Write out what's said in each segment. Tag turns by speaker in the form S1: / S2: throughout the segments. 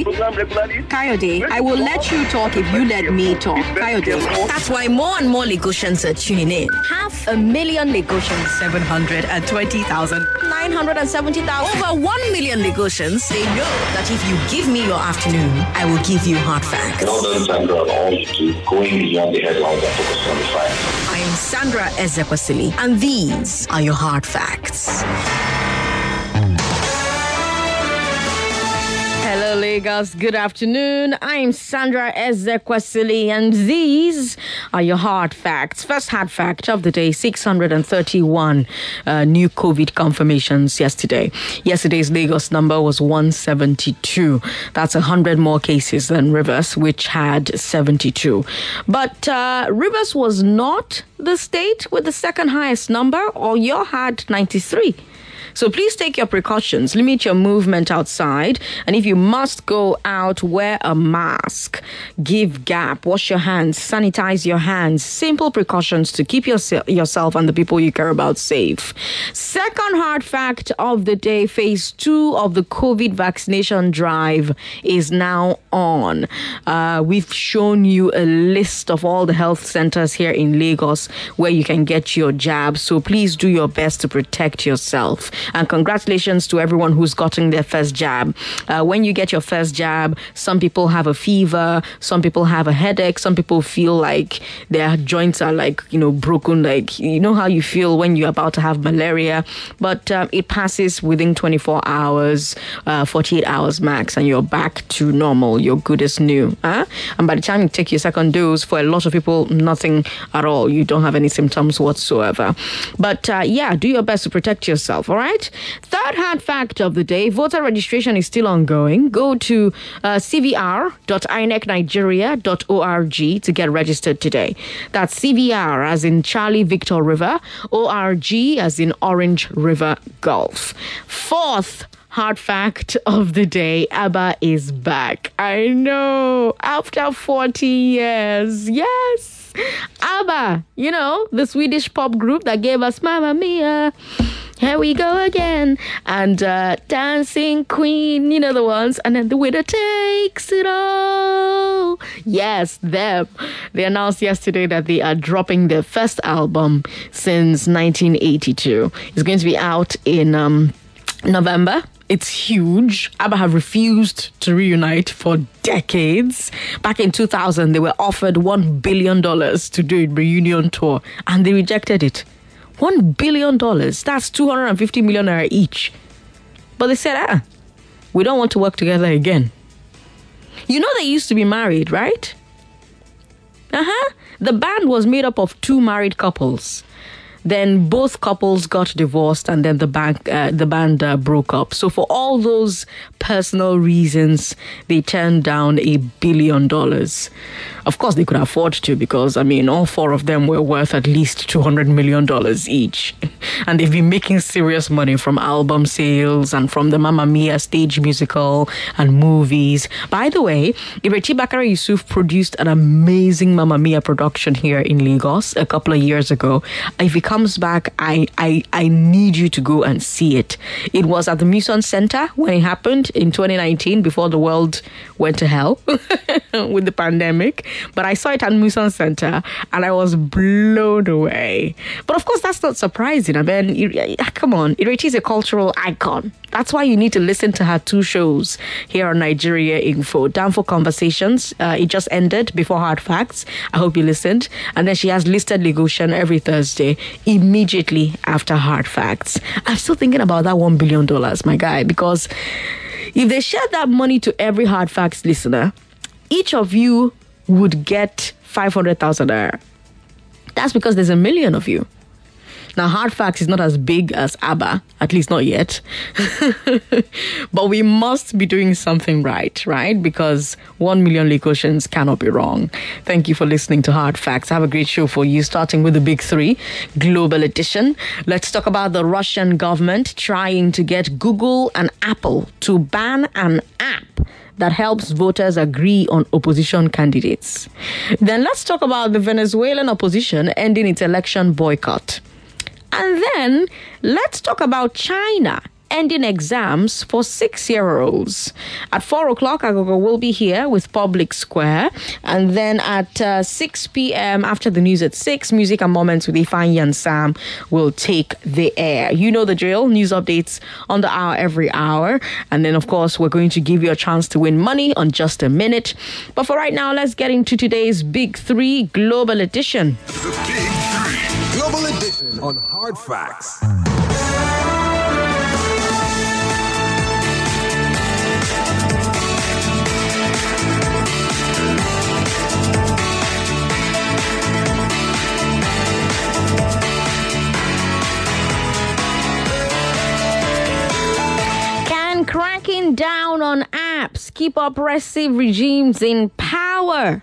S1: Kayode. Kayode, I will let you talk if you let me talk. Kayode.
S2: That's why more and more Lagosians are tuning in. Half a million Lagosians.
S1: 720,000.
S2: 970,000. Over 1 million Lagosians. They know that if you give me your afternoon, I will give you hard facts.
S3: Well done, Sandra, on all you do, going beyond the headlines and focusing on the facts.
S2: I am Sandra Ezekwesili, and these are your hard facts.
S1: Lagos. Good afternoon. I'm Sandra Ezekwesili, and these are your hard facts. First hard fact of the day 631 uh, new COVID confirmations yesterday. Yesterday's Lagos number was 172. That's 100 more cases than Rivers, which had 72. But uh, Rivers was not the state with the second highest number, or you had 93. So please take your precautions, limit your movement outside, and if you must go out, wear a mask, give gap, wash your hands, sanitize your hands. Simple precautions to keep yourse- yourself and the people you care about safe. Second hard fact of the day phase two of the COVID vaccination drive is now on. Uh, we've shown you a list of all the health centers here in Lagos where you can get your jab. So please do your best to protect yourself. And congratulations to everyone who's gotten their first jab. Uh, when you get your first jab, some people have a fever, some people have a headache, some people feel like their joints are like, you know, broken. Like, you know how you feel when you're about to have malaria. But um, it passes within 24 hours, uh, 48 hours max, and you're back to normal. You're good as new. Huh? And by the time you take your second dose, for a lot of people, nothing at all. You don't have any symptoms whatsoever. But uh, yeah, do your best to protect yourself, all right? Third hard fact of the day voter registration is still ongoing. Go to uh, cvr.inecnigeria.org to get registered today. That's CVR as in Charlie Victor River, ORG as in Orange River Gulf. Fourth, Hard fact of the day ABBA is back. I know, after 40 years. Yes. ABBA, you know, the Swedish pop group that gave us Mamma Mia. Here we go again. And uh, Dancing Queen, you know the ones. And then the winner takes it all. Yes, them. They announced yesterday that they are dropping their first album since 1982. It's going to be out in um, November. It's huge. ABBA have refused to reunite for decades. Back in 2000, they were offered $1 billion to do a reunion tour, and they rejected it. $1 billion. That's 250 million naira each. But they said, ah, we don't want to work together again. You know they used to be married, right? Uh huh. The band was made up of two married couples. Then both couples got divorced, and then the bank, uh, the band uh, broke up. So for all those personal reasons, they turned down a billion dollars. Of course, they could afford to because I mean, all four of them were worth at least two hundred million dollars each, and they've been making serious money from album sales and from the Mamma Mia stage musical and movies. By the way, Ireti Bakare Yusuf produced an amazing Mamma Mia production here in Lagos a couple of years ago. If it comes back, I, I, I need you to go and see it. It was at the Muson Center when it happened in 2019 before the world went to hell with the pandemic. But I saw it at Muson Center and I was blown away. But of course, that's not surprising. I mean, come on, Ireti is a cultural icon. That's why you need to listen to her two shows here on Nigeria Info. Down for Conversations, uh, it just ended before Hard Facts. I hope you listened. And then she has listed Lagosian every Thursday, immediately after Hard Facts. I'm still thinking about that $1 billion, my guy, because if they shared that money to every Hard Facts listener, each of you would get 500,000 naira. That's because there's a million of you. Now, Hard Facts is not as big as ABBA, at least not yet. but we must be doing something right, right? Because one million Lagosians cannot be wrong. Thank you for listening to Hard Facts. I have a great show for you, starting with the big three global edition. Let's talk about the Russian government trying to get Google and Apple to ban an app that helps voters agree on opposition candidates. Then let's talk about the Venezuelan opposition ending its election boycott. And then let's talk about China ending exams for six year olds. At four o'clock, Agogo will be here with Public Square. And then at uh, 6 p.m., after the news at 6, Music and Moments with Ifan and Sam will take the air. You know the drill news updates on the hour every hour. And then, of course, we're going to give you a chance to win money on just a minute. But for right now, let's get into today's Big Three Global Edition.
S4: The Big Three Global Edition on Hard Facts.
S1: Can cracking down on apps keep oppressive regimes in power?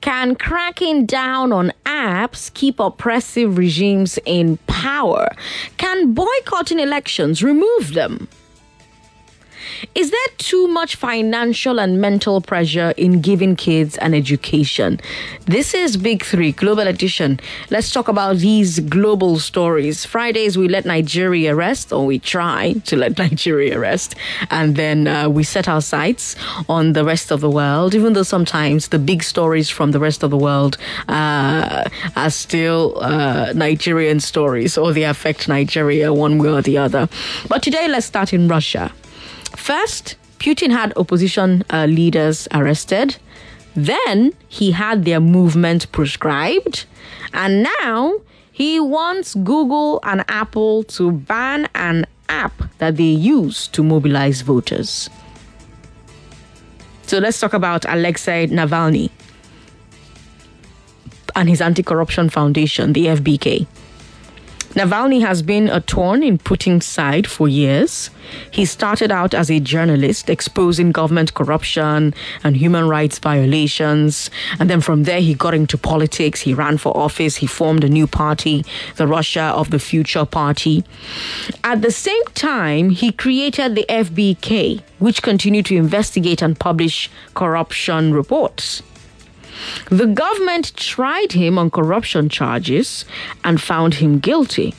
S1: Can cracking down on apps keep oppressive regimes in power? Can boycotting elections remove them? Is there too much financial and mental pressure in giving kids an education? This is Big Three Global Edition. Let's talk about these global stories. Fridays, we let Nigeria rest, or we try to let Nigeria rest, and then uh, we set our sights on the rest of the world, even though sometimes the big stories from the rest of the world uh, are still uh, Nigerian stories, or they affect Nigeria one way or the other. But today, let's start in Russia. First, Putin had opposition uh, leaders arrested. Then he had their movement proscribed. And now he wants Google and Apple to ban an app that they use to mobilize voters. So let's talk about Alexei Navalny and his anti corruption foundation, the FBK. Navalny has been a thorn in Putin's side for years. He started out as a journalist exposing government corruption and human rights violations. And then from there, he got into politics. He ran for office. He formed a new party, the Russia of the Future Party. At the same time, he created the FBK, which continued to investigate and publish corruption reports. The government tried him on corruption charges and found him guilty.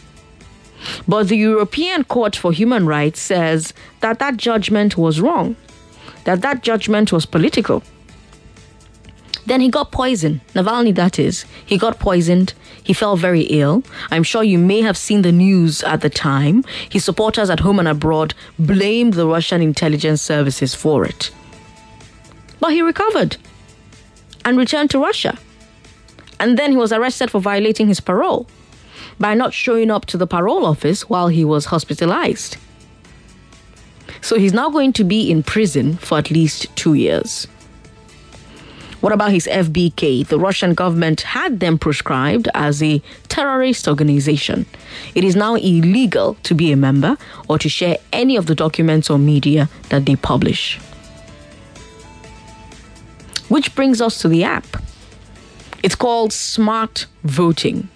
S1: But the European Court for Human Rights says that that judgment was wrong, that that judgment was political. Then he got poisoned. Navalny, that is. He got poisoned. He fell very ill. I'm sure you may have seen the news at the time. His supporters at home and abroad blamed the Russian intelligence services for it. But he recovered and returned to Russia. And then he was arrested for violating his parole by not showing up to the parole office while he was hospitalized. So he's now going to be in prison for at least two years. What about his FBK? The Russian government had them proscribed as a terrorist organization. It is now illegal to be a member or to share any of the documents or media that they publish. Which brings us to the app. It's called Smart Voting.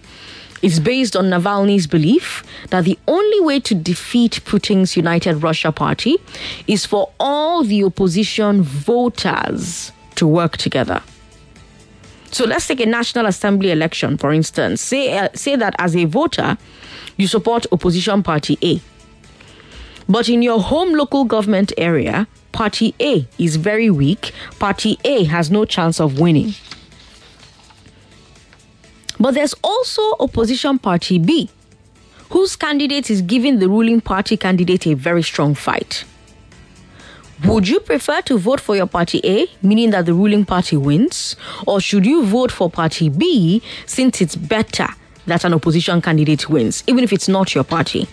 S1: It's based on Navalny's belief that the only way to defeat Putin's United Russia Party is for all the opposition voters to work together. So let's take a National Assembly election, for instance. Say, uh, say that as a voter, you support opposition party A. But in your home local government area, Party A is very weak. Party A has no chance of winning. But there's also opposition party B, whose candidate is giving the ruling party candidate a very strong fight. Would you prefer to vote for your party A, meaning that the ruling party wins, or should you vote for party B since it's better that an opposition candidate wins, even if it's not your party?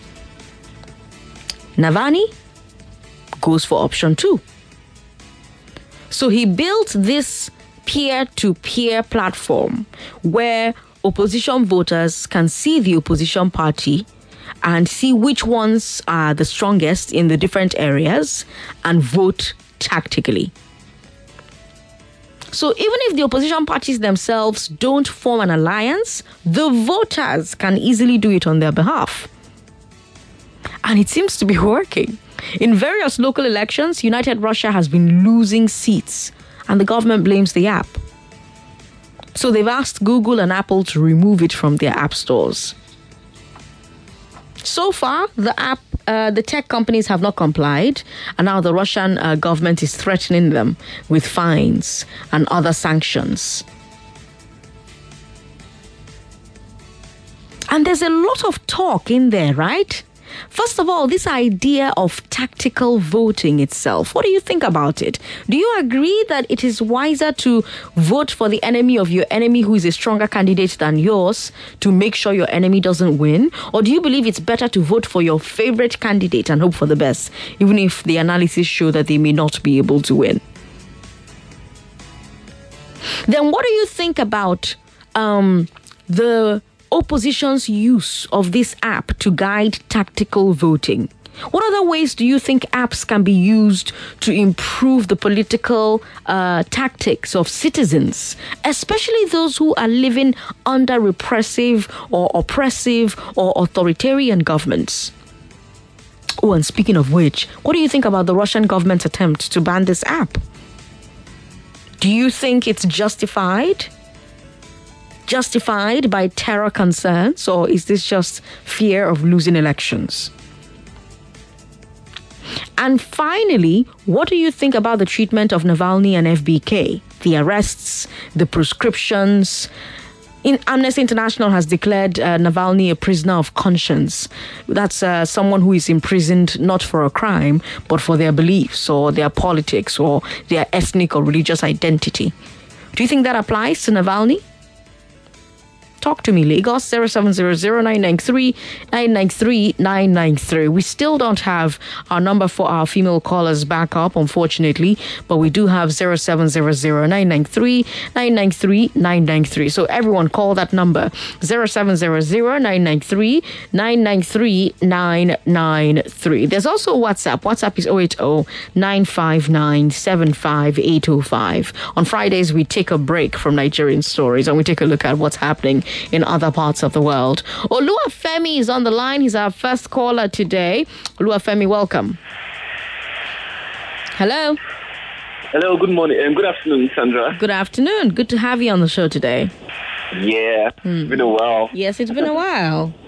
S1: Navalny goes for option two. So he built this peer to peer platform where opposition voters can see the opposition party and see which ones are the strongest in the different areas and vote tactically. So even if the opposition parties themselves don't form an alliance, the voters can easily do it on their behalf. And it seems to be working. In various local elections, United Russia has been losing seats, and the government blames the app. So they've asked Google and Apple to remove it from their app stores. So far, the app, uh, the tech companies have not complied, and now the Russian uh, government is threatening them with fines and other sanctions. And there's a lot of talk in there, right? First of all, this idea of tactical voting itself, what do you think about it? Do you agree that it is wiser to vote for the enemy of your enemy who is a stronger candidate than yours to make sure your enemy doesn't win? Or do you believe it's better to vote for your favorite candidate and hope for the best, even if the analysis show that they may not be able to win? Then what do you think about um, the opposition's use of this app to guide tactical voting? What other ways do you think apps can be used to improve the political uh, tactics of citizens, especially those who are living under repressive or oppressive or authoritarian governments? Oh, and speaking of which, what do you think about the Russian government's attempt to ban this app? Do you think it's justified? Justified by terror concerns, or is this just fear of losing elections? And finally, what do you think about the treatment of Navalny and FBK? The arrests, the proscriptions. In, Amnesty International has declared uh, Navalny a prisoner of conscience. That's uh, someone who is imprisoned not for a crime, but for their beliefs or their politics or their ethnic or religious identity. Do you think that applies to Navalny? Talk to me, Lagos 0700 We still don't have our number for our female callers back up, unfortunately, but we do have 0700 So everyone call that number. 0700 There's also WhatsApp. WhatsApp is 080 959 75805. On Fridays, we take a break from Nigerian stories and we take a look at what's happening in other parts of the world. Oluwafemi is on the line. He's our first caller today. Oluwafemi, welcome. Hello.
S5: Hello, good morning and good afternoon, Sandra.
S1: Good afternoon. Good to have you on the show today.
S5: Yeah, it's been a while.
S1: Yes, it's been a while.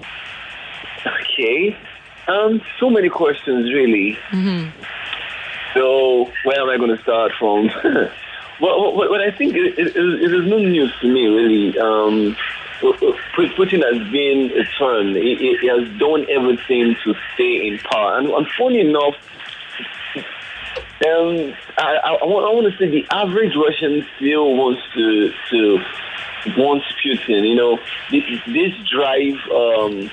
S5: Okay. Um, so many questions, really. So, where am I going to start from? well, what, what I think it, it, it is no news to me, really. Um, Putin has been a turn. He, he has done everything to stay in power. And, and funny enough, um, I, I, I want, to say the average Russian still wants to to wants Putin. You know, this, this drive, um,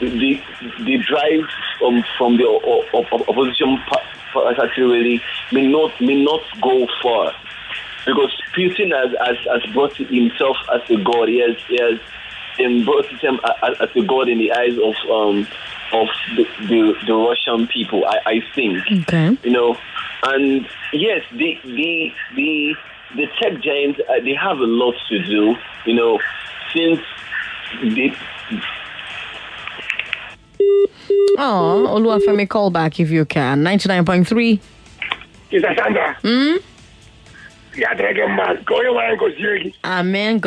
S5: the the drive um, from the opposition pa- party really may not may not go far because Putin has, has, has brought himself as a god. He has, he has brought him as, as a god in the eyes of um, of the, the, the Russian people. I, I think
S1: Okay.
S5: you know, and yes, the the the the tech giants uh, they have a lot to do. You know, since they
S1: Oh, Oluwafemi, call back if you can. 99.3.
S6: Mr. Sandra.
S1: Hmm?
S6: Yeah, dragon man. Go your way and go see
S1: Amen.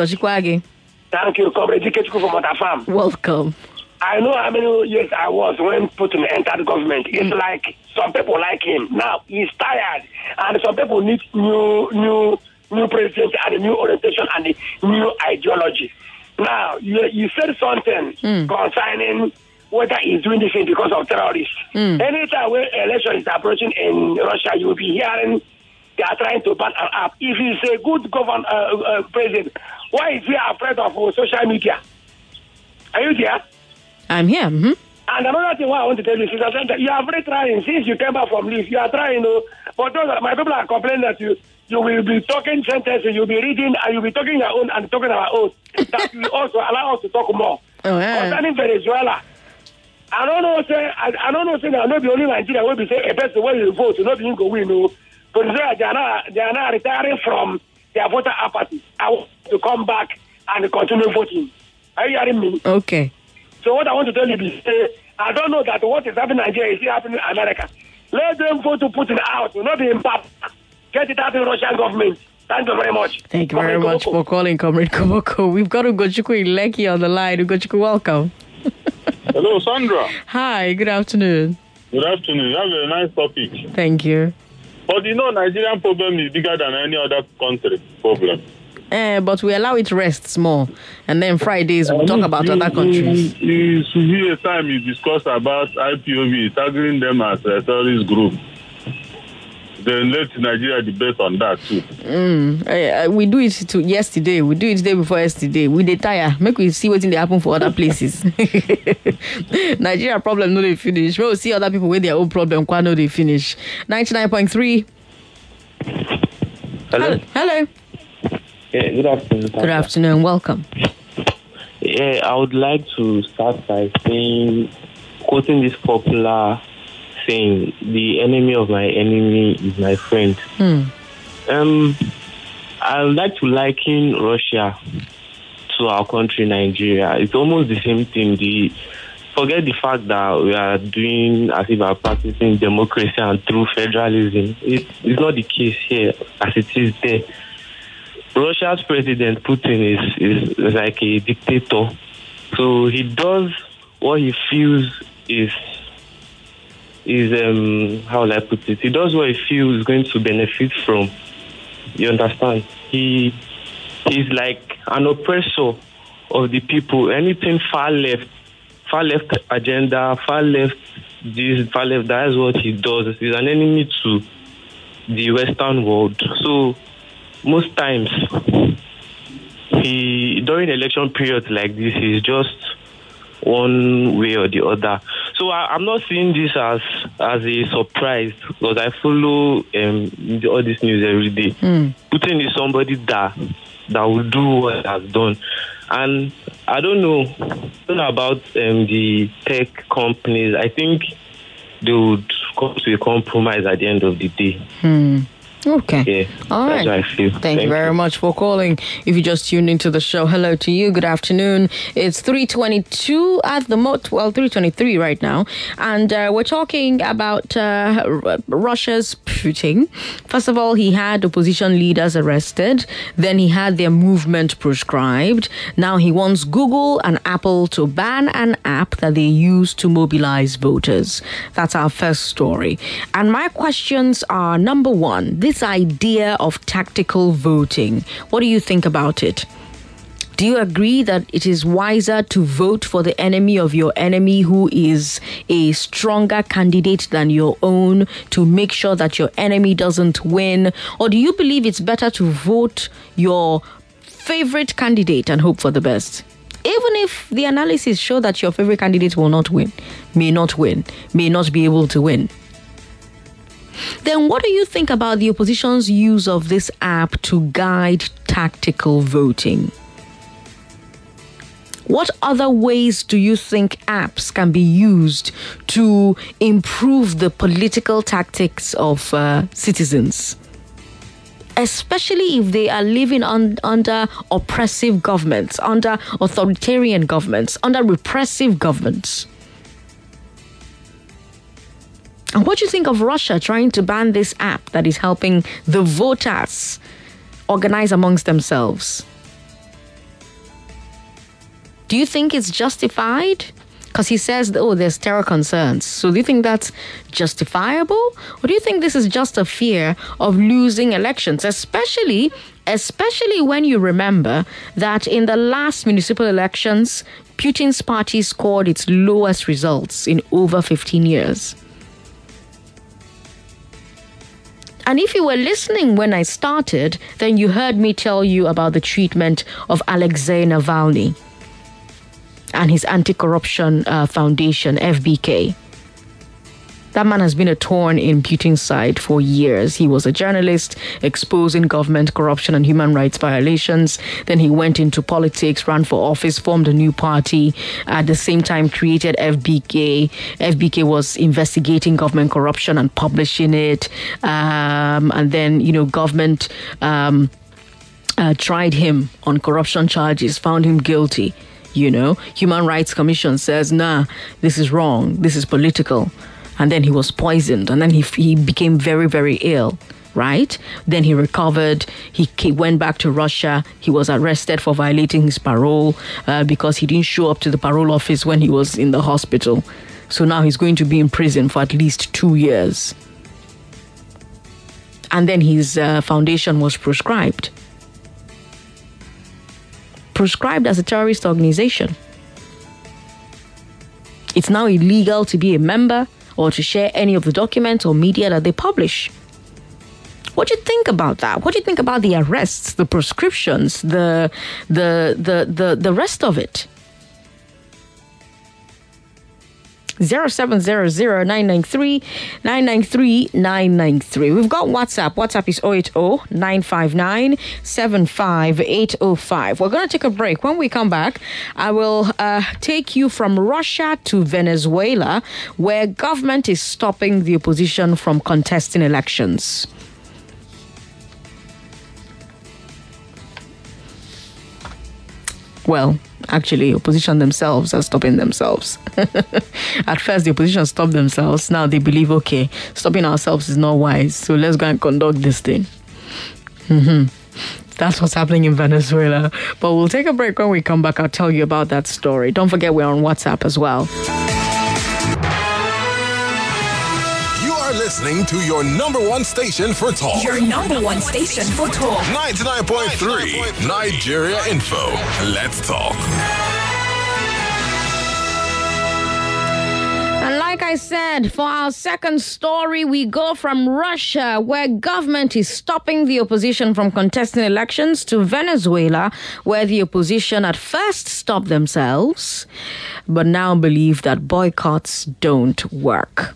S6: Thank you, Comrade Dikechuku from Mother Farm.
S1: Welcome.
S6: I know how many years I was when Putin entered government. It's like some people like him. Now he's tired, and some people need new, new, new president and a new orientation and a new ideology. Now you, you said something
S1: Hmm.
S6: concerning whether he's doing this thing because of terrorists.
S1: Hmm.
S6: Anytime when election is approaching in Russia, you will be hearing they are trying to ban an app. If he's a good govern, uh, uh, president, why is he afraid of uh, social media? Are you there?
S1: I'm here. hmm
S6: And another thing what I want to tell you, Sister Sandra, you are very trying. Since you came back from leave, you are trying, you know, but those are, my people are complaining that you, you will be talking sentences, you'll be reading, and you'll be talking your own and talking our own. that will also allow us to talk more.
S1: Oh, yeah.
S6: Concerning Venezuela, I don't know, say, I, I don't know, say, that not the only Nigeria will be say a person when you vote, not being go win, no. Venezuela, they are not, they are not retiring from their voter apathy. I want to come back and continue voting. Are you hearing me?
S1: Okay.
S6: So what I want to tell you is, uh, I don't know that what is happening in Nigeria is still happening in America. Let them vote to Putin out, will not be in power. Get it out in the Russian government. Thank you very much.
S1: Thank you very much
S6: Koboko.
S1: for calling, Comrade Koboko. We've got Ugochukwu Ileki on the line. Ugochukwu, welcome.
S7: Hello, Sandra.
S1: Hi, good afternoon.
S7: Good afternoon. You have a nice topic.
S1: Thank you.
S7: But you know, Nigerian problem is bigger than any other country problem.
S1: Eh, but we allow it rests more. And then Fridays we'll talk about
S7: You-
S1: other countries.
S7: You should be a time you discuss about IPOB, tagging them as a terrorist group. Then let Nigeria debate on that too.
S1: Eh, eh, we do it to yesterday. We do it day before yesterday. We dey tire. Make we see what they happen for other places. Nigeria problem no dey finish. Make we see other people with their own problem. Kwa no dey finish. Ninety nine point three.
S8: Hello.
S1: Hello.
S8: Yeah, good afternoon.
S1: Good afternoon. Welcome.
S8: Yeah, I would like to start by saying, quoting this popular saying, "The enemy of my enemy is my friend."
S1: Hmm.
S8: Um, I like to liken Russia to our country, Nigeria. It's almost the same thing. The forget the fact that we are doing as if we are practicing democracy and true federalism. It, it's not the case here as it is there. Russia's president Putin is, is, is like a dictator. So he does what he feels is is um how will I put it? He does what he feels is going to benefit from. You understand? He he's like an oppressor of the people. Anything far left, far left agenda, far left this, far left that is what he does. He's an enemy to the Western world. So most times he during election periods like this he's just one way or the other. So I, I'm not seeing this as as a surprise because I follow um, all this news every day. Putin is somebody that that will do what has done, and I don't know, I don't know about um, the tech companies. I think they would come to a compromise at the end of the day.
S1: Hmm. Okay.
S8: Yeah,
S1: All right.
S8: how
S1: Thank, you very much for calling. If you just tuned into the show, hello to you. Good afternoon. It's 322 at the mot, well, 323 right now. And uh, we're talking about uh, Russia's Putin. First of all, he had opposition leaders arrested. Then he had their movement proscribed. Now he wants Google and Apple to ban an app that they use to mobilize voters. That's our first story. And my questions are number one, this idea of tactical voting. What do you think about it? Do you agree that it is wiser to vote for the enemy of your enemy who is a stronger candidate than your own to make sure that your enemy doesn't win? Or do you believe it's better to vote your favorite candidate and hope for the best? Even if the analysis show that your favorite candidate will not win, may not win, may not be able to win. Then what do you think about the opposition's use of this app to guide tactical voting? What other ways do you think apps can be used to improve the political tactics of uh, citizens? Especially if they are living under oppressive governments, under authoritarian governments, under repressive governments. And what do you think of Russia trying to ban this app that is helping the voters organize amongst themselves? Do you think it's justified? Because he says, oh, there's terror concerns. So do you think that's justifiable? Or do you think this is just a fear of losing elections? Especially, especially when you remember that in the last municipal elections, Putin's party scored its lowest results in over 15 years. And if you were listening when I started, then you heard me tell you about the treatment of Alexei Navalny and his anti corruption uh, foundation, FBK. That man has been a thorn in Putin's side for years. He was a journalist exposing government corruption and human rights violations. Then he went into politics, ran for office, formed a new party. At the same time, created FBK. FBK was investigating government corruption and publishing it. Um, and then, you know, government um, uh, tried him on corruption charges, found him guilty. You know, Human Rights Commission says, nah, this is wrong. This is political and then he was poisoned and then he, he became very very ill right? Then he recovered. He, he went back to russia. He was arrested for violating his parole uh, because he didn't show up to the parole office when he was in the hospital. So now he's going to be in prison for at least two years. And then his uh, foundation was proscribed. Proscribed as a terrorist organization. It's now illegal to be a member or to share any of the documents or media that they publish. What do you think about that? What do you think about the arrests, the proscriptions, the the the the, the rest of it? 0700-993-993-993. We've got WhatsApp. WhatsApp is 080-959-75805. We're going to take a break. When we come back, I will uh, take you from Russia to Venezuela, where government is stopping the opposition from contesting elections. Well, actually, opposition themselves are stopping themselves. At first, the opposition stopped themselves. Now they believe, okay, stopping ourselves is not wise. So let's go and conduct this thing. Mm-hmm. That's what's happening in Venezuela. But we'll take a break when we come back. I'll tell you about that story. Don't forget, we're on WhatsApp as well.
S4: Listening to your number one station for talk.
S2: Your number one station for talk.
S4: 99.3 Nigeria Info. Let's talk.
S1: And like I said, for our second story, we go from Russia, where government is stopping the opposition from contesting elections, to Venezuela, where the opposition at first stopped themselves, but now believe that boycotts don't work.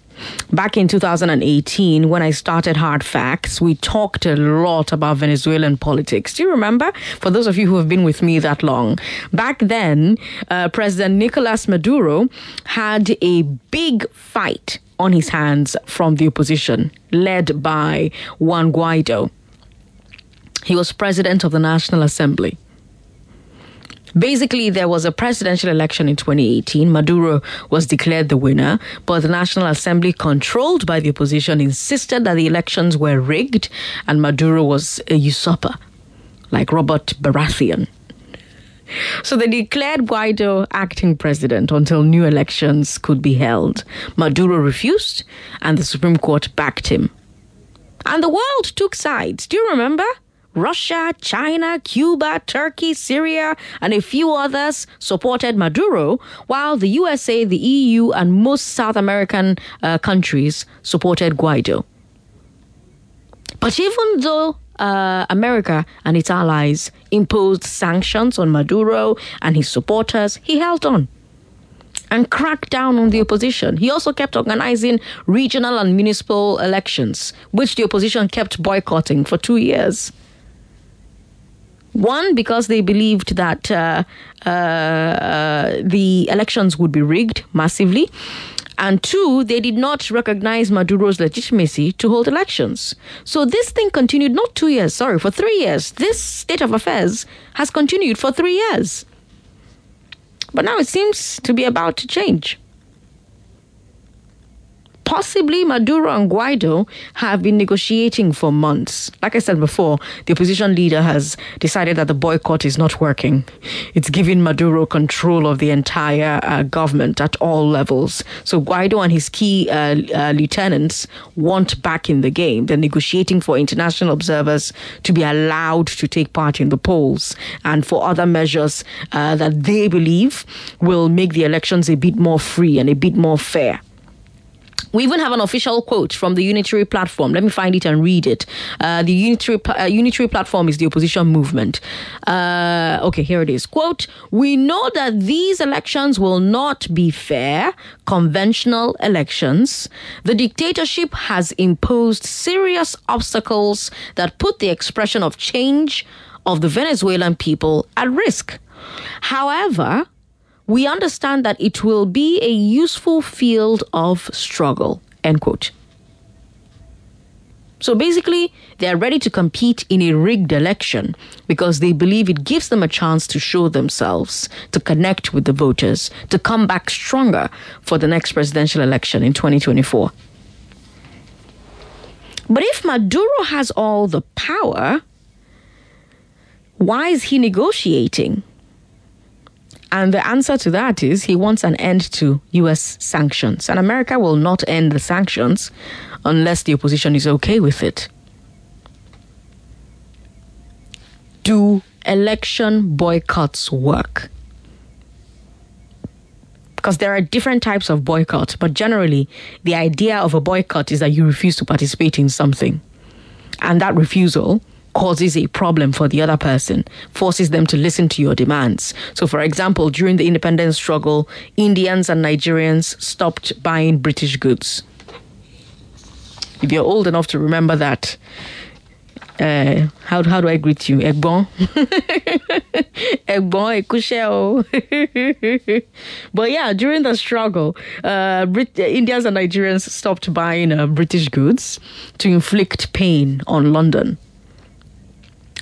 S1: Back in 2018, when I started Hard Facts, we talked a lot about Venezuelan politics. Do you remember? For those of you who have been with me that long, back then, uh, President Nicolas Maduro had a big fight on his hands from the opposition, led by Juan Guaido. He was president of the National Assembly. Basically, there was a presidential election in 2018. Maduro was declared the winner, but the National Assembly, controlled by the opposition, insisted that the elections were rigged and Maduro was a usurper, like Robert Baratheon. So they declared Guaido acting president until new elections could be held. Maduro refused, and the Supreme Court backed him. And the world took sides. Do you remember? Russia, China, Cuba, Turkey, Syria, and a few others supported Maduro, while the USA, the EU, and most South American uh, countries supported Guaido. But even though uh, America and its allies imposed sanctions on Maduro and his supporters, he held on and cracked down on the opposition. He also kept organizing regional and municipal elections, which the opposition kept boycotting for two years. One, because they believed that uh, uh, the elections would be rigged massively. And two, they did not recognize Maduro's legitimacy to hold elections. So this thing continued not two years, sorry, for three years. This state of affairs has continued for three years. But now it seems to be about to change. Possibly Maduro and Guaido have been negotiating for months. Like I said before, the opposition leader has decided that the boycott is not working. It's giving Maduro control of the entire uh, government at all levels. So Guaido and his key uh, uh, lieutenants want back in the game. They're negotiating for international observers to be allowed to take part in the polls and for other measures uh, that they believe will make the elections a bit more free and a bit more fair. We even have an official quote from the Unitary platform. Let me find it and read it. Uh, the Unitary, uh, Unitary platform is the opposition movement. Uh, okay, here it is. Quote We know that these elections will not be fair, conventional elections. The dictatorship has imposed serious obstacles that put the expression of change of the Venezuelan people at risk. However, we understand that it will be a useful field of struggle. End quote. So basically, they're ready to compete in a rigged election because they believe it gives them a chance to show themselves, to connect with the voters, to come back stronger for the next presidential election in 2024. But if Maduro has all the power, why is he negotiating? And the answer to that is he wants an end to US sanctions. And America will not end the sanctions unless the opposition is okay with it. Do election boycotts work? Because there are different types of boycott, but generally, the idea of a boycott is that you refuse to participate in something. And that refusal causes a problem for the other person, forces them to listen to your demands. So, for example, during the independence struggle, Indians and Nigerians stopped buying British goods. If you're old enough to remember that, uh, how, how do I greet you? Egbon? Egbon, Ekushe. But yeah, during the struggle, uh, Brit- Indians and Nigerians stopped buying uh, British goods to inflict pain on London.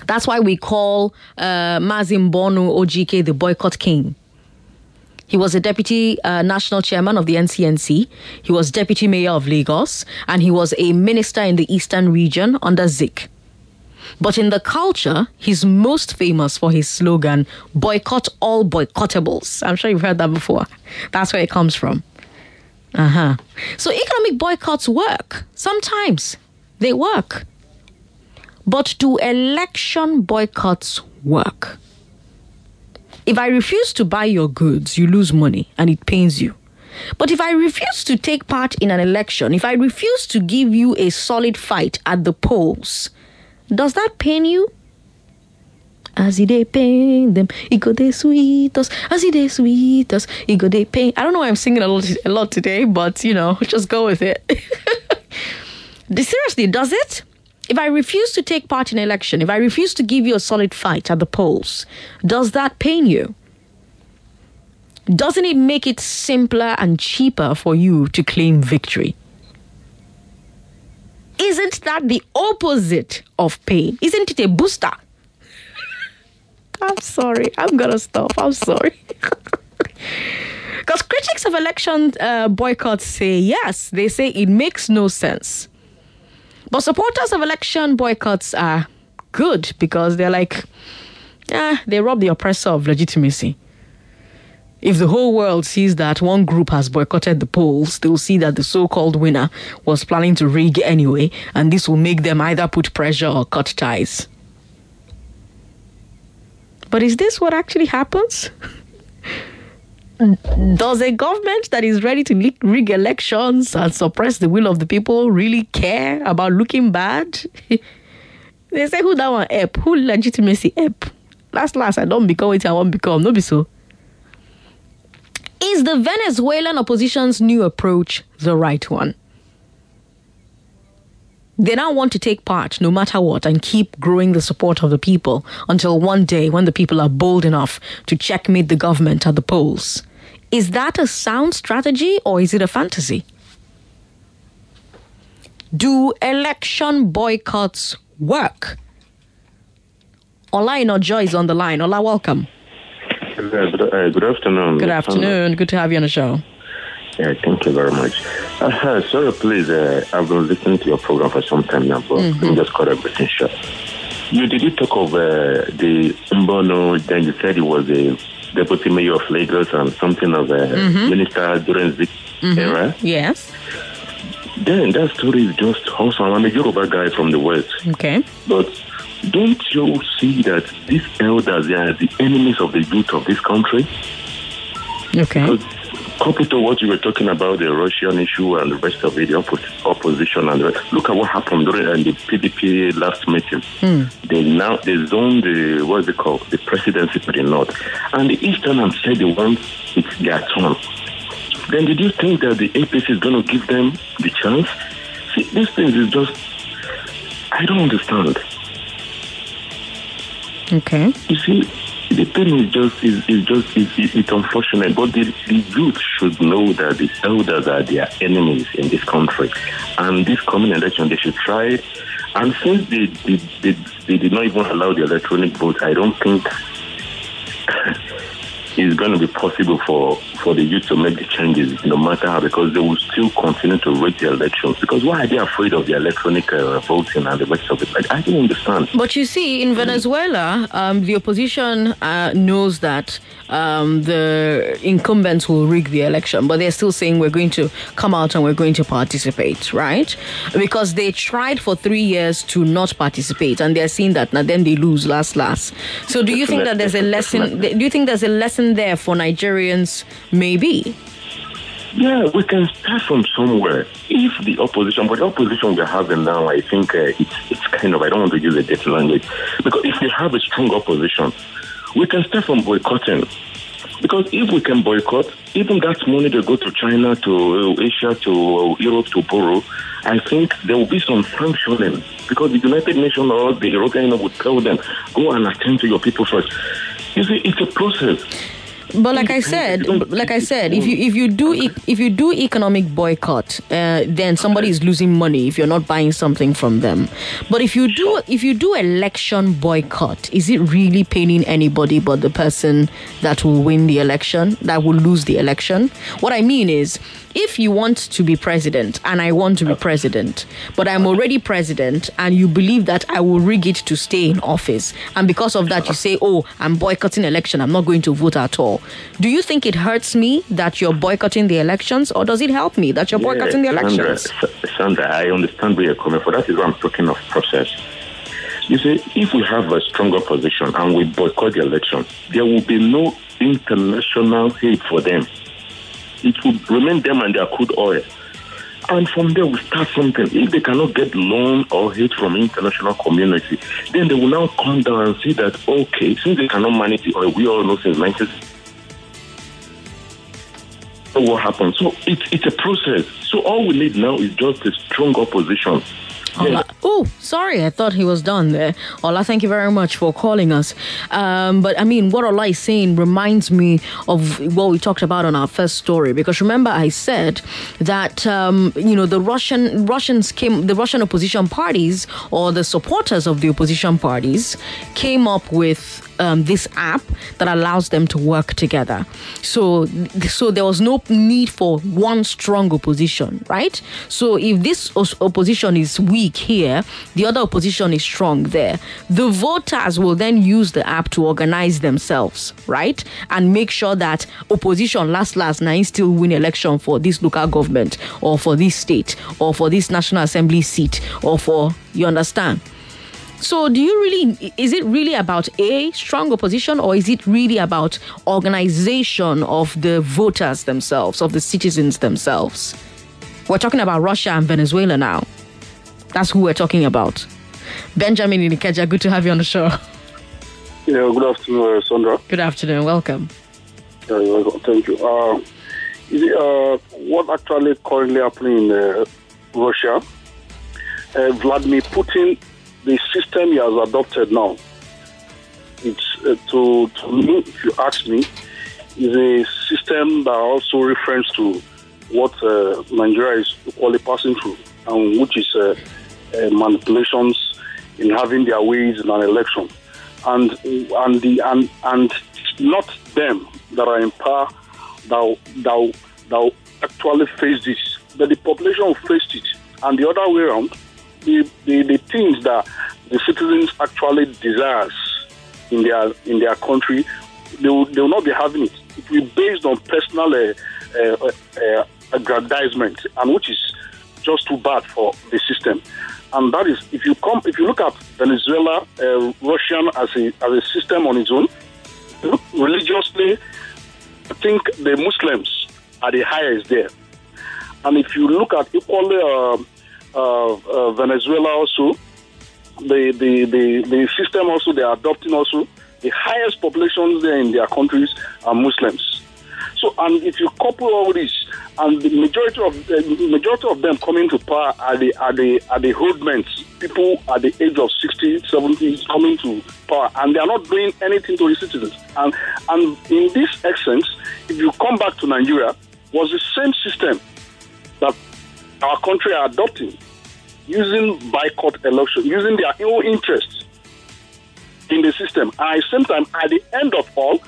S1: That's why we call uh, Mazi Mbonu Ojike the boycott king. He was a deputy uh, national chairman of the NCNC. He was deputy mayor of Lagos, and he was a minister in the eastern region under Zik. But in the culture, he's most famous for his slogan, boycott all boycottables. I'm sure you've heard that before. That's where it comes from. Uh huh. So economic boycotts work. Sometimes they work. But do election boycotts work? If I refuse to buy your goods, you lose money and it pains you. But if I refuse to take part in an election, if I refuse to give you a solid fight at the polls, does that pain you? As it they pain them, it go they sweet us. As it they sweet us, it go they pain. I don't know why I'm singing a lot, a lot today, but you know, just go with it. Seriously, does it? If I refuse to take part in election, if I refuse to give you a solid fight at the polls, does that pain you? Doesn't it make it simpler and cheaper for you to claim victory? Isn't that the opposite of pain? Isn't it a booster? I'm sorry. I'm gonna stop. I'm sorry. Because critics of election uh, boycotts say yes, they say it makes no sense. But supporters of election boycotts are good because they're like, yeah, they rob the oppressor of legitimacy. If the whole world sees that one group has boycotted the polls, they'll see that the so called winner was planning to rig anyway, and this will make them either put pressure or cut ties. But is this what actually happens? Does a government that is ready to rig elections and suppress the will of the people really care about looking bad? they say who that one help? Who legitimacy help? Last last, I don't become what I want become. No be so. Is the Venezuelan opposition's new approach the right one? They now want to take part no matter what and keep growing the support of the people until one day when the people are bold enough to checkmate the government at the polls. Is that a sound strategy or is it a fantasy? Do election boycotts work? Ola Inojo is on the line. Ola, welcome.
S9: Good, uh, good afternoon.
S1: Good afternoon. Good to have you on the show.
S9: Yeah, thank you very much. Uh, sorry, please. Uh, I've been listening to your program for some time now, but
S1: Mm-hmm.
S9: let me just cut everything short. You did you talk of uh, the Mbonu? Then you said it was a deputy mayor of Lagos and something of a
S1: Mhm.
S9: minister during the era.
S1: Yes.
S9: Then that story is just awesome. I'm a Yoruba guy from the west.
S1: Okay.
S9: But don't you see that these elders they are the enemies of the youth of this country?
S1: Okay.
S9: Coupled to what you were talking about, the Russian issue and the rest of it, the opposition and the rest. Look at what happened during uh, the PDP last meeting. They now they zoned the what's it called the presidency to the north, and the eastern have said they want it's their turn. Then did you think that the APC is going to give them the chance? See, these things is just I don't understand.
S1: Okay.
S9: You see, the thing is just is, is just is, is, it's unfortunate, but the, the youth should know that the elders are their enemies in this country, and this coming election they should try. And since they they, they, they did not even allow the electronic vote, I don't think it's going to be possible for for the youth to make the changes, no matter how, because they will still continue to rig the elections. Because why are they afraid of the electronic uh, voting and the rest of it? I, I don't understand.
S1: But you see, in Venezuela, um, the opposition uh, knows that um, the incumbents will rig the election, but they're still saying we're going to come out and we're going to participate, right? Because they tried for three years to not participate, and they're seeing that now then they lose last last. So, do you think that there's a lesson? Do you think there's a lesson there for Nigerians? Maybe.
S9: Yeah, we can start from somewhere. If the opposition, but the opposition we're having now, I think uh, it's it's kind of I don't want to use a dirty language because if they have a strong opposition, we can start from boycotting. Because if we can boycott, even that money they go to China, to uh, Asia, to uh, Europe to borrow, I think there will be some sanctioning. Because the United Nations or the European Union would tell them, go and attend to your people first. You see, it's a process.
S1: But like I said, like I said, if you if you do e- if you do economic boycott, uh, then somebody is losing money if you're not buying something from them. But if you do if you do election boycott, is it really paining anybody but the person that will win the election, that will lose the election? What I mean is, if you want to be president and I want to be president, but I'm already president and you believe that I will rig it to stay in office, and because of that you say, "Oh, I'm boycotting election. I'm not going to vote at all." Do you think it hurts me that you're boycotting the elections, or does it help me that you're boycotting the elections?
S9: Sandra, Sandra, I understand where you're coming from. That is why I'm talking of process. You see, if we have a stronger position and we boycott the election, there will be no international aid for them. It will remain them and their crude oil. And from there, we start something. If they cannot get loan or aid from international community, then they will now come down and see that, okay, since they cannot manage the oil, we all know since 19 So what happens. So it's it's a process. So all we need now is just a strong opposition.
S1: Ola. Oh, sorry. I thought he was done there. Ola, thank you very much for calling us. Um, but I mean, what Ola is saying reminds me of what we talked about on our first story. Because remember, I said that um, you know the Russian Russians came, the Russian opposition parties or the supporters of the opposition parties came up with um, this app that allows them to work together. So, so there was no need for one strong opposition, right? So, if this opposition is weak here, the other opposition is strong there. The voters will then use the app to organize themselves, right, and make sure that opposition last last nine still win election for this local government or for this state or for this national assembly seat or for you understand. So, do you really, is it really about a strong opposition or is it really about organization of the voters themselves, of the citizens themselves? We're talking about Russia and Venezuela now. That's who we're talking about. Benjamin in Ikeja, good to have you on the show.
S10: Yeah, good afternoon, uh, Sandra.
S1: Good afternoon, welcome.
S10: Yeah, welcome. Thank you. Uh, is it, uh, what actually currently happening in uh, Russia? Uh, Vladimir Putin, the system he has adopted now, it's uh, to, to me, if you ask me, is a system that also refers to what uh, Nigeria is equally passing through, and which is manipulations in having their ways in an election, and and the and and not them that are in power that that that actually face this, but the population will face it, and the other way around, the the, the things that the citizens actually desires in their in their country, they will, they will not be having it. It will be based on personal uh, uh, uh, aggrandizement, and which is just too bad for the system. And that is, if you come, if you look at Venezuela, uh, Russian as a as a system on its own, religiously, I think the Muslims are the highest there. And if you look at equally uh, uh, uh, Venezuela also, the, the, the, the system also they are adopting also, the highest populations there in their countries are Muslims. So, and if you couple all this, and the majority of the majority of them coming to power are the are the are the hoodmen, people at the age of 60, 70 coming to power, and they are not doing anything to the citizens. And and in this essence, if you come back to Nigeria, was the same system that our country are adopting, using boycott election, using their own interests in the system. And at the same time, at the end of all,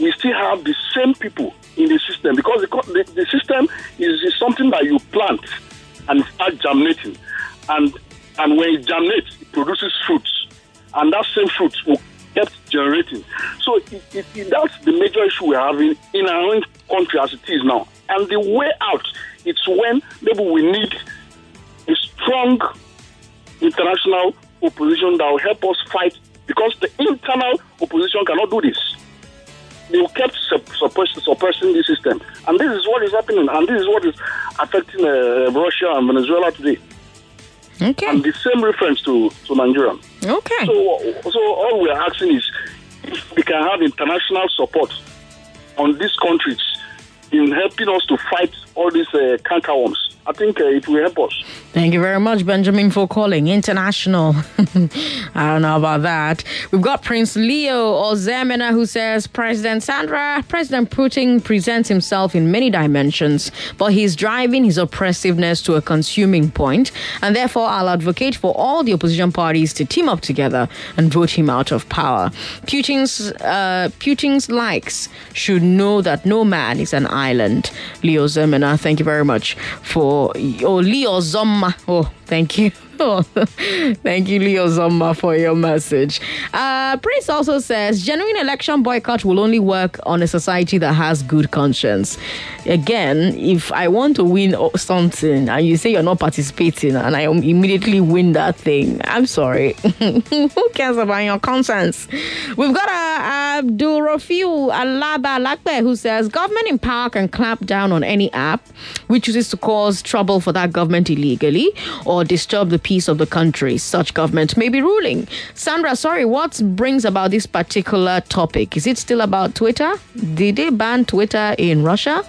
S10: we still have the same people in the system because the, the, the system is, is, something that you plant and it starts germinating. And, and when it germinates, it produces fruits. And that same fruit will keep generating. So it, it, that's the major issue we're having in our own country as it is now. And the way out, it's when maybe we need a strong international opposition that will help us fight because the internal opposition cannot do this they kept suppressing, suppressing the system. And this is what is happening, and this is what is affecting uh, Russia and Venezuela today.
S1: Okay.
S10: And the same reference to, to Nigeria.
S1: Okay.
S10: So, so all we're asking is if we can have international support on these countries in helping us to fight all these uh, cankerworms. I think uh, it will help us.
S1: Thank you very much, Benjamin, for calling. International. I don't know about that. We've got Prince Leo Ozemena who says President Sandra, President Putin presents himself in many dimensions, but he's driving his oppressiveness to a consuming point, and therefore I'll advocate for all the opposition parties to team up together and vote him out of power. Putin's uh, Putin's likes should know that no man is an island. Leo Zemena, thank you very much for oh Leo Zomma. Oh, thank you. Thank you, Leo Zomba, for your message. Uh, Prince also says genuine election boycott will only work on a society that has good conscience. Again, if I want to win something and you say you're not participating and I immediately win that thing, I'm sorry. Who cares about your conscience? We've got a Abdul Rafiu Alaba Lakbe who says government in power can clamp down on any app which chooses to cause trouble for that government illegally or disturb the peace of the country. Such government may be ruling. Sandra, sorry, what brings about this particular topic? Is it still about Twitter? Did they ban Twitter in Russia?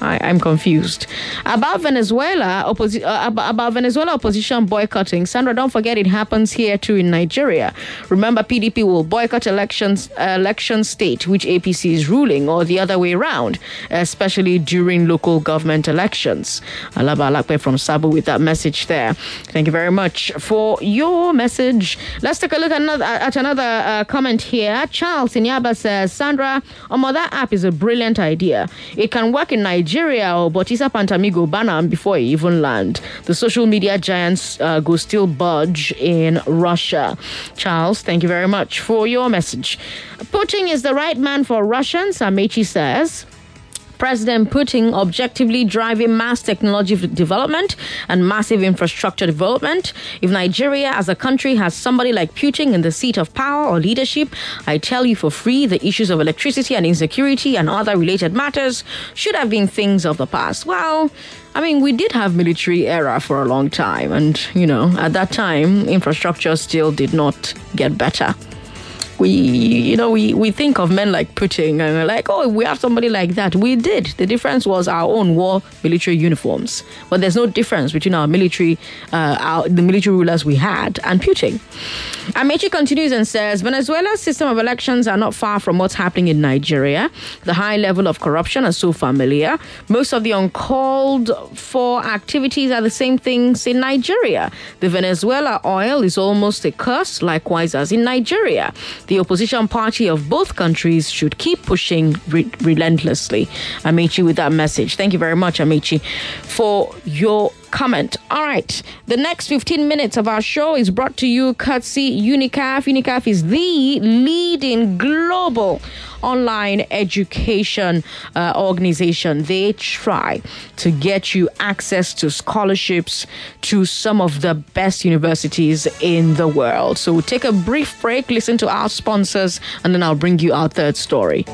S1: I, am confused. About Venezuela, opposi- uh, about Venezuela opposition boycotting. Sandra, don't forget it happens here too in Nigeria. Remember, PDP will boycott elections, uh, election state, which APC is ruling, or the other way around, especially during local government elections. I Alaba Alakpe from Sabu with that message there. Thank you very much for your message. Let's take a look at another, at another uh, comment here. Charles Inyaba says, Sandra, um, that app is a brilliant idea. It can work in Nigeria Nigeria or but Isa Pantami go ban before he even land. The social media giants uh, go still budge in Russia. Charles, thank you very much for your message. Putin is the right man for Russians, Amechi says. President Putin objectively driving mass technology development and massive infrastructure development. If Nigeria as a country has somebody like Putin in the seat of power or leadership, I tell you for free, the issues of electricity and insecurity and other related matters should have been things of the past. Well, I mean, we did have military era for a long time, and you know, at that time, infrastructure still did not get better we you know we, we think of men like Putin and we're like oh we have somebody like that. We did. The difference was our own war military uniforms. But there's no difference between our military uh, our, the military rulers we had and Putin Amechi continues and says Venezuela's system of elections are not far from what's happening in Nigeria. The high level of corruption is so familiar. Most of the uncalled for activities are the same things in Nigeria. The Venezuela oil is almost a curse likewise as in Nigeria the opposition party of both countries should keep pushing re- relentlessly. Amechi with that message. Thank you very much, Amechi, for your comment. All right. The next 15 minutes of our show is brought to you courtesy Unicaf. Unicaf is the leading global online education uh, organization. They try to get you access to scholarships to some of the best universities in the world. So we'll take a brief break, listen to our sponsors, and then I'll bring you our third story.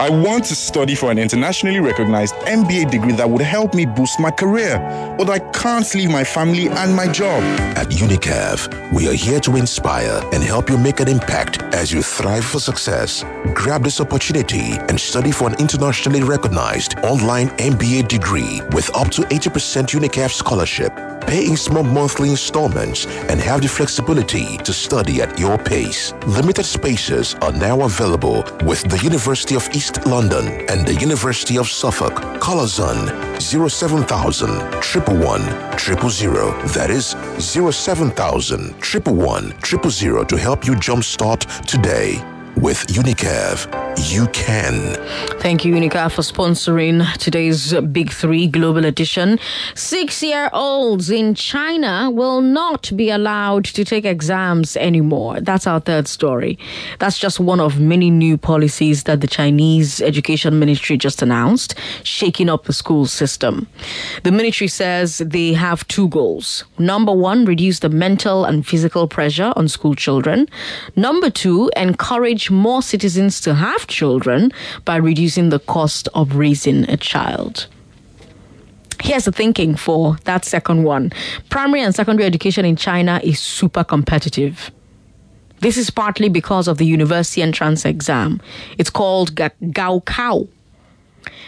S11: I want to study for an internationally recognized MBA degree that would help me boost my career, but I can't leave my family and my job.
S12: At UNICAF, we are here to inspire and help you make an impact as you thrive for success. Grab this opportunity and study for an internationally recognized online MBA degree with up to 80% UNICAF scholarship. Pay in small monthly installments and have the flexibility to study at your pace. Limited spaces are now available with the University of East London and the University of Suffolk. Call us on 07000 111 000. That is 07000 111 000 to help you jumpstart today. With Unicaf, you can.
S1: Thank you, Unica, for sponsoring today's Big Three Global Edition. Six year olds in China will not be allowed to take exams anymore. That's our third story. That's just one of many new policies that the Chinese Education Ministry just announced, shaking up the school system. The ministry says they have two goals. Number one, reduce the mental and physical pressure on school children. Number two, encourage more citizens to have children by reducing the cost of raising a child. Here's the thinking for that second one primary and secondary education in China is super competitive. This is partly because of the university entrance exam. It's called Ga- Gaokao.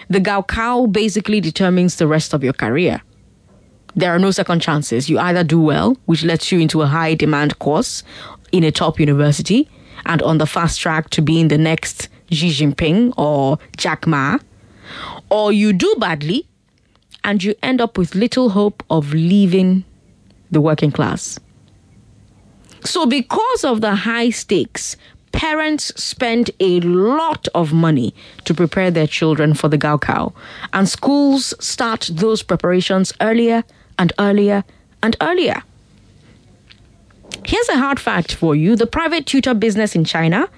S1: The Gaokao basically determines the rest of your career. There are no second chances. You either do well, which lets you into a high demand course in a top university, and on the fast track to being the next Xi Jinping or Jack Ma, or you do badly and you end up with little hope of leaving the working class. So, because of the high stakes, parents spend a lot of money to prepare their children for the Gaokao, and schools start those preparations earlier and earlier and earlier. Here's a hard fact for you the private tutor business in China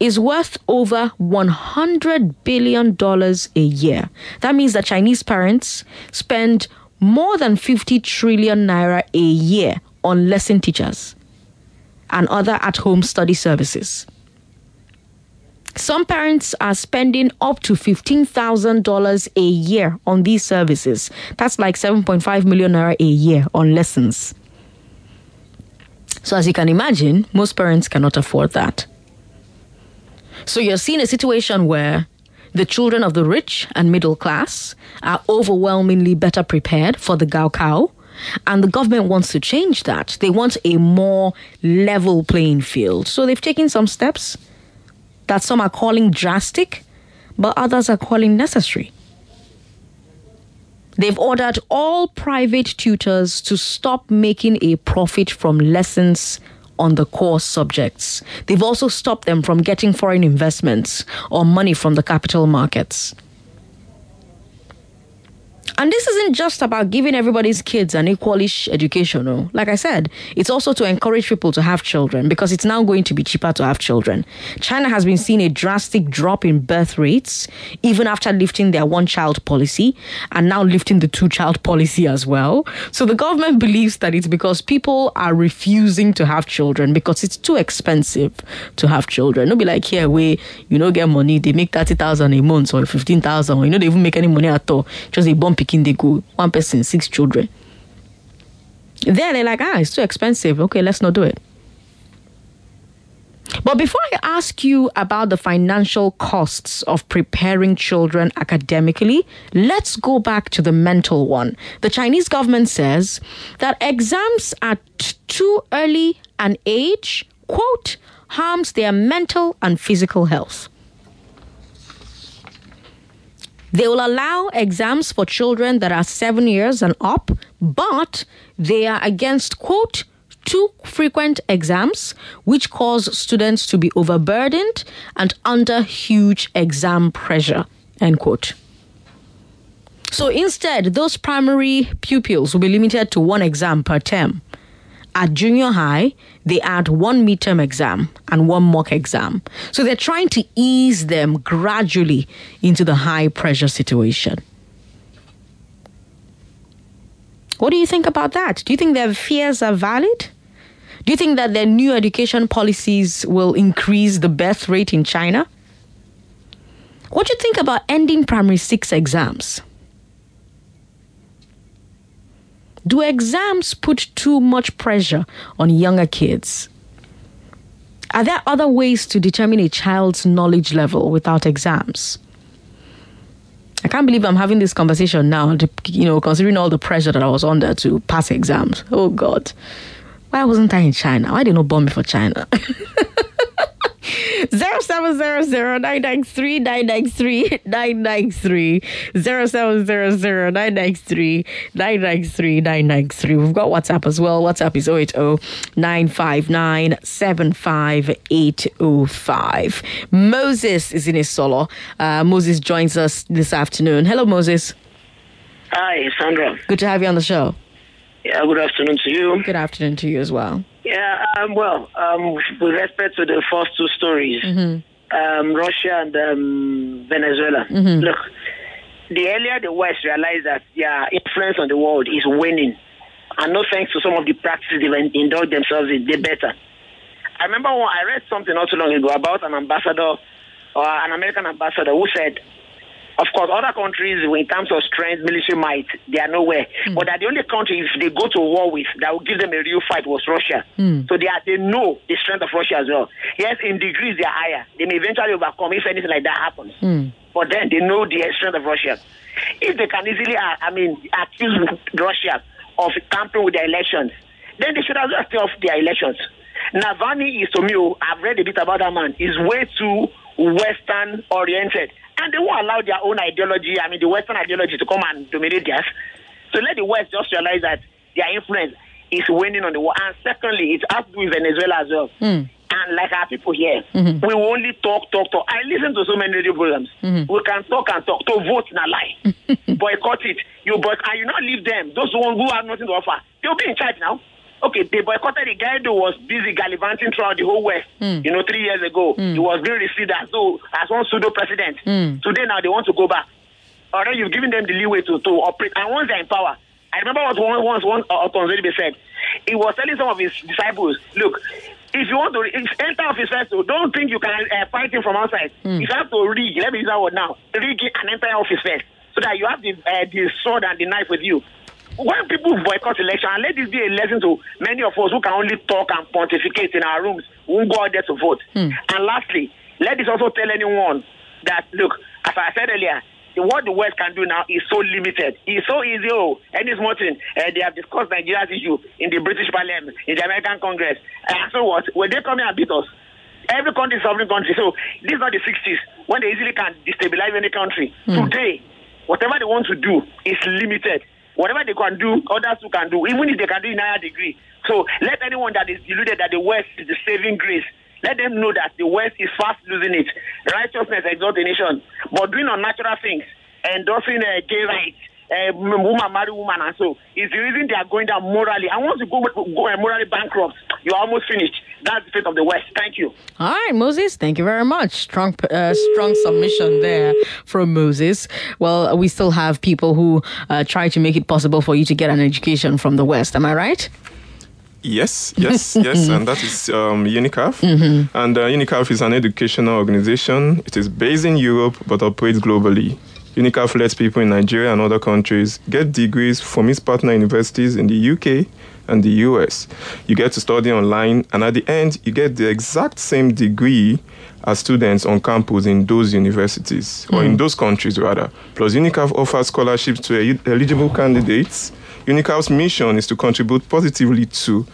S1: is worth over $100 billion a year. That means that Chinese parents spend more than 50 trillion naira a year on lesson teachers and other at home study services. Some parents are spending up to $15,000 a year on these services. That's like 7.5 million naira a year on lessons. So, as you can imagine, most parents cannot afford that. So, you're seeing a situation where the children of the rich and middle class are overwhelmingly better prepared for the Gaokao, and the government wants to change that. They want a more level playing field. So, they've taken some steps that some are calling drastic, but others are calling necessary. They've ordered all private tutors to stop making a profit from lessons on the core subjects. They've also stopped them from getting foreign investments or money from the capital markets. And this isn't just about giving everybody's kids an equalish education. No. Like I said, it's also to encourage people to have children because it's now going to be cheaper to have children. China has been seeing a drastic drop in birth rates even after lifting their one child policy and now lifting the two child policy as well. So the government believes that it's because people are refusing to have children because it's too expensive to have children. Don't be like here where you know get money, they make 30,000 a month or 15,000 or you know they even make any money at all. Just a bump picking they go. One person, six children. Then they're like, ah, it's too expensive. Okay, let's not do it. But before I ask you about the financial costs of preparing children academically, let's go back to the mental one. The Chinese government says that exams at too early an age, quote, harms their mental and physical health. They will allow exams for children that are seven years and up, but they are against, quote, too frequent exams, which cause students to be overburdened and under huge exam pressure, end quote. So instead, those primary pupils will be limited to one exam per term. At junior high, they add one midterm exam and one mock exam. So they're trying to ease them gradually into the high pressure situation. What do you think about that? Do you think their fears are valid? Do you think that their new education policies will increase the birth rate in China? What do you think about ending primary six exams? Do exams put too much pressure on younger kids? Are there other ways to determine a child's knowledge level without exams? I can't believe I'm having this conversation now, you know, considering all the pressure that I was under to pass exams. Oh, God. Why wasn't I in China? Why did not bomb me for China? 0700-993-993 0700-993-993 We've got WhatsApp as well. WhatsApp is 080-959-75805. Moses is in his solo. Uh, Moses joins us this afternoon. Hello, Moses.
S13: Hi, Sandra.
S1: Good to have you on the show.
S13: Yeah, good afternoon to you.
S1: Good afternoon to you as well.
S13: Yeah, um, well, um, with respect to the first two stories,
S1: Mm-hmm.
S13: um, Russia and um, Venezuela.
S1: Mhm.
S13: Look, the earlier the West realized that their influence on the world is waning, and no thanks to some of the practices they've in- indulged themselves in, they better. I remember when I read something not too long ago about an ambassador, or an American ambassador, who said, of course, other countries, in terms of strength, military might, they are nowhere. Hmm. But that the only country, if they go to war with, that will give them a real fight was Russia. Hmm. So they are, they know the strength of Russia as well. Yes, in degrees they are higher. They may eventually overcome if anything like that happens. Hmm. But then they know the strength of Russia. If they can easily, uh, I mean, accuse Russia of tampering with their elections, then they should as well stay off their elections. Navalny is to me, oh, I've read a bit about that man, is way too Western oriented. And they won't allow their own ideology, I mean, the Western ideology to come and dominate theirs. So let the West just realize that their influence is waning on the world. And secondly, it has to do with Venezuela as well. And like our people here,
S1: Mhm.
S13: we only talk, talk, talk. I listen to so many radio programs.
S1: Mhm.
S13: We can talk and talk. To vote na lie. boycott it. You boycott, and you not leave them. Those ones who have nothing to offer, they'll be in charge now. Okay, they boycotted the guy who was busy gallivanting throughout the whole West.
S1: Mm.
S13: You know, three years ago, he was being received as though as one pseudo president.
S1: Mm.
S13: Today now they want to go back. Already you've given them the leeway to, to operate. And once they're in power, I remember what one once one uh, Otonzeribe said. He was telling some of his disciples, look, if you want to if enter office first, don't think you can uh, fight him from outside.
S1: Mm.
S13: You have to rig. Let me use that word now. Rig it and enter office first, so that you have the uh, the sword and the knife with you. When people boycott election, and let this be a lesson to many of us who can only talk and pontificate in our rooms, who go out there to vote. And lastly, let this also tell anyone that look, as I said earlier, what the West can do now is so limited. It's so easy. Oh, any small thing. Uh, they have discussed Nigeria's issue in the British Parliament, in the American Congress. And so what? When they come here and beat us, every country is sovereign country. So this is not the 60s when they easily can destabilize any country. Today, whatever they want to do is limited. Whatever they can do, others who can do, even if they can do in higher degree. So let anyone that is deluded that the West is the saving grace, let them know that the West is fast losing it. Righteousness exalts a nation, but doing unnatural things, endorsing uh, gay rights, uh, woman marry woman, and so is the reason they are going down morally. And once you go, go uh, morally bankrupt, you're almost finished. That's the fate of the West. Thank you.
S1: All right, Moses, thank you very much. Strong, uh, strong submission there from Moses. Well, we still have people who uh, try to make it possible for you to get an education from the West. Am I right?
S14: Yes, yes, yes, and that is um, UNICAF.
S1: Mhm.
S14: And uh, UNICAF is an educational organization. It is based in Europe but operates globally. UNICAF lets people in Nigeria and other countries get degrees from its partner universities in the UK and the US. You get to study online, and at the end, you get the exact same degree as students on campus in those universities, or in hmm. those countries rather. Plus, UNICAF offers scholarships to eligible candidates. UNICAF's mission is to contribute positively to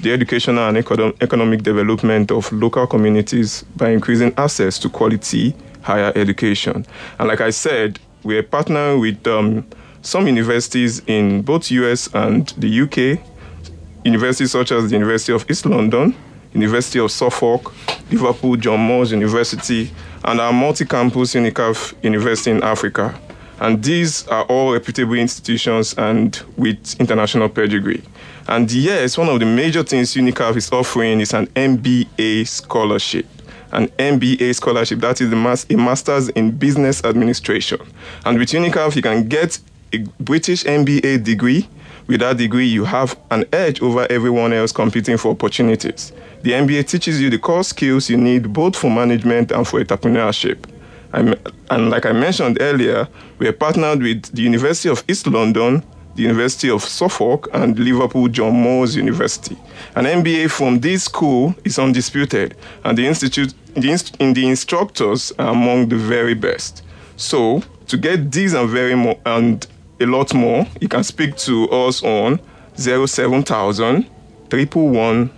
S14: the educational and econo- economic development of local communities by increasing access to quality higher education. And like I said, we're partnering with um, some universities in both US and the UK, universities such as the University of East London, University of Suffolk, Liverpool John Moores University, and our multi-campus UNICAF University in Africa. And these are all reputable institutions and with international pedigree. And yes, one of the major things UNICAF is offering is an MBA scholarship. An MBA scholarship, that is mas- a master's in business administration. And with UNICAF, you can get a British MBA degree. With that degree, you have an edge over everyone else competing for opportunities. The MBA teaches you the core skills you need both for management and for entrepreneurship. I'm, and like I mentioned earlier, we are partnered with the University of East London, the University of Suffolk, and Liverpool John Moores University. An MBA from this school is undisputed, and the institute, the, inst- in the instructors are among the very best. So, to get these and very and a lot more, you can speak to us on 07000 111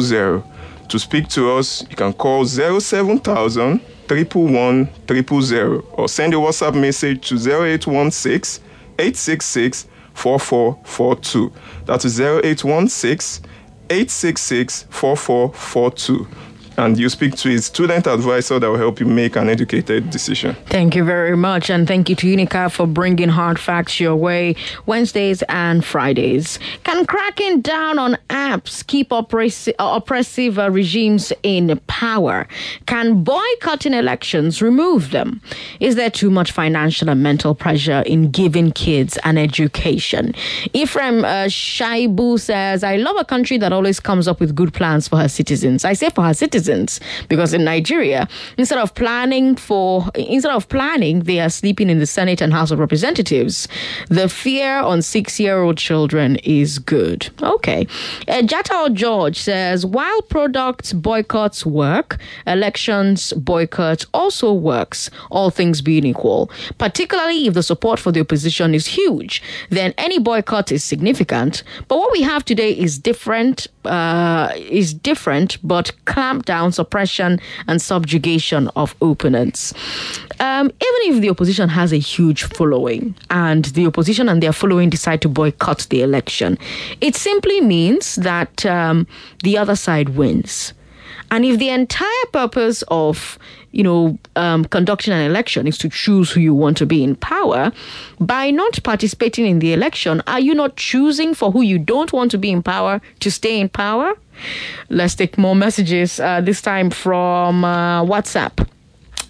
S14: 000. To speak to us, you can call 07000 111 000 or send a WhatsApp message to 0816 866 4442. That is 0816 866 4442 and you speak to a student advisor that will help you make an educated decision.
S1: Thank you very much. And thank you to Unica for bringing hard facts your way Wednesdays and Fridays. Can cracking down on apps keep oppressive, regimes in power? Can boycotting elections remove them? Is there too much financial and mental pressure in giving kids an education? Ephraim uh, Shaibu says, I love a country that always comes up with good plans for her citizens. I say for her citizens because in Nigeria, instead of planning for instead of planning, they are sleeping in the Senate and House of Representatives. The fear on six-year-old children is good. Okay, uh, Jatao George says while products boycotts work, elections boycott also works. All things being equal, particularly if the support for the opposition is huge, then any boycott is significant. But what we have today is different. Uh, is different, but clamped down suppression and subjugation of opponents. Um, even if the opposition has a huge following and the opposition and their following decide to boycott the election, it simply means that um, the other side wins. And if the entire purpose of you know, um, conducting an election is to choose who you want to be in power. By not participating in the election, are you not choosing for who you don't want to be in power to stay in power? Let's take more messages, uh, this time from uh, WhatsApp.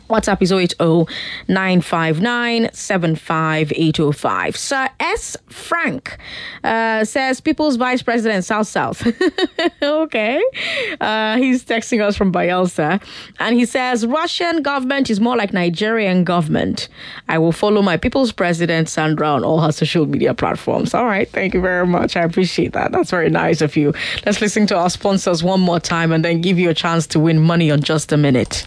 S1: WhatsApp is 080 959 75805. Sir S. Frank uh, says People's Vice President, South South. okay. Uh, he's texting us from Bayelsa. And he says Russian government is more like Nigerian government. I will follow my People's President, Sandra, on all her social media platforms. All right. Thank you very much. I appreciate that. That's very nice of you. Let's listen to our sponsors one more time and then give you a chance to win money on just a minute.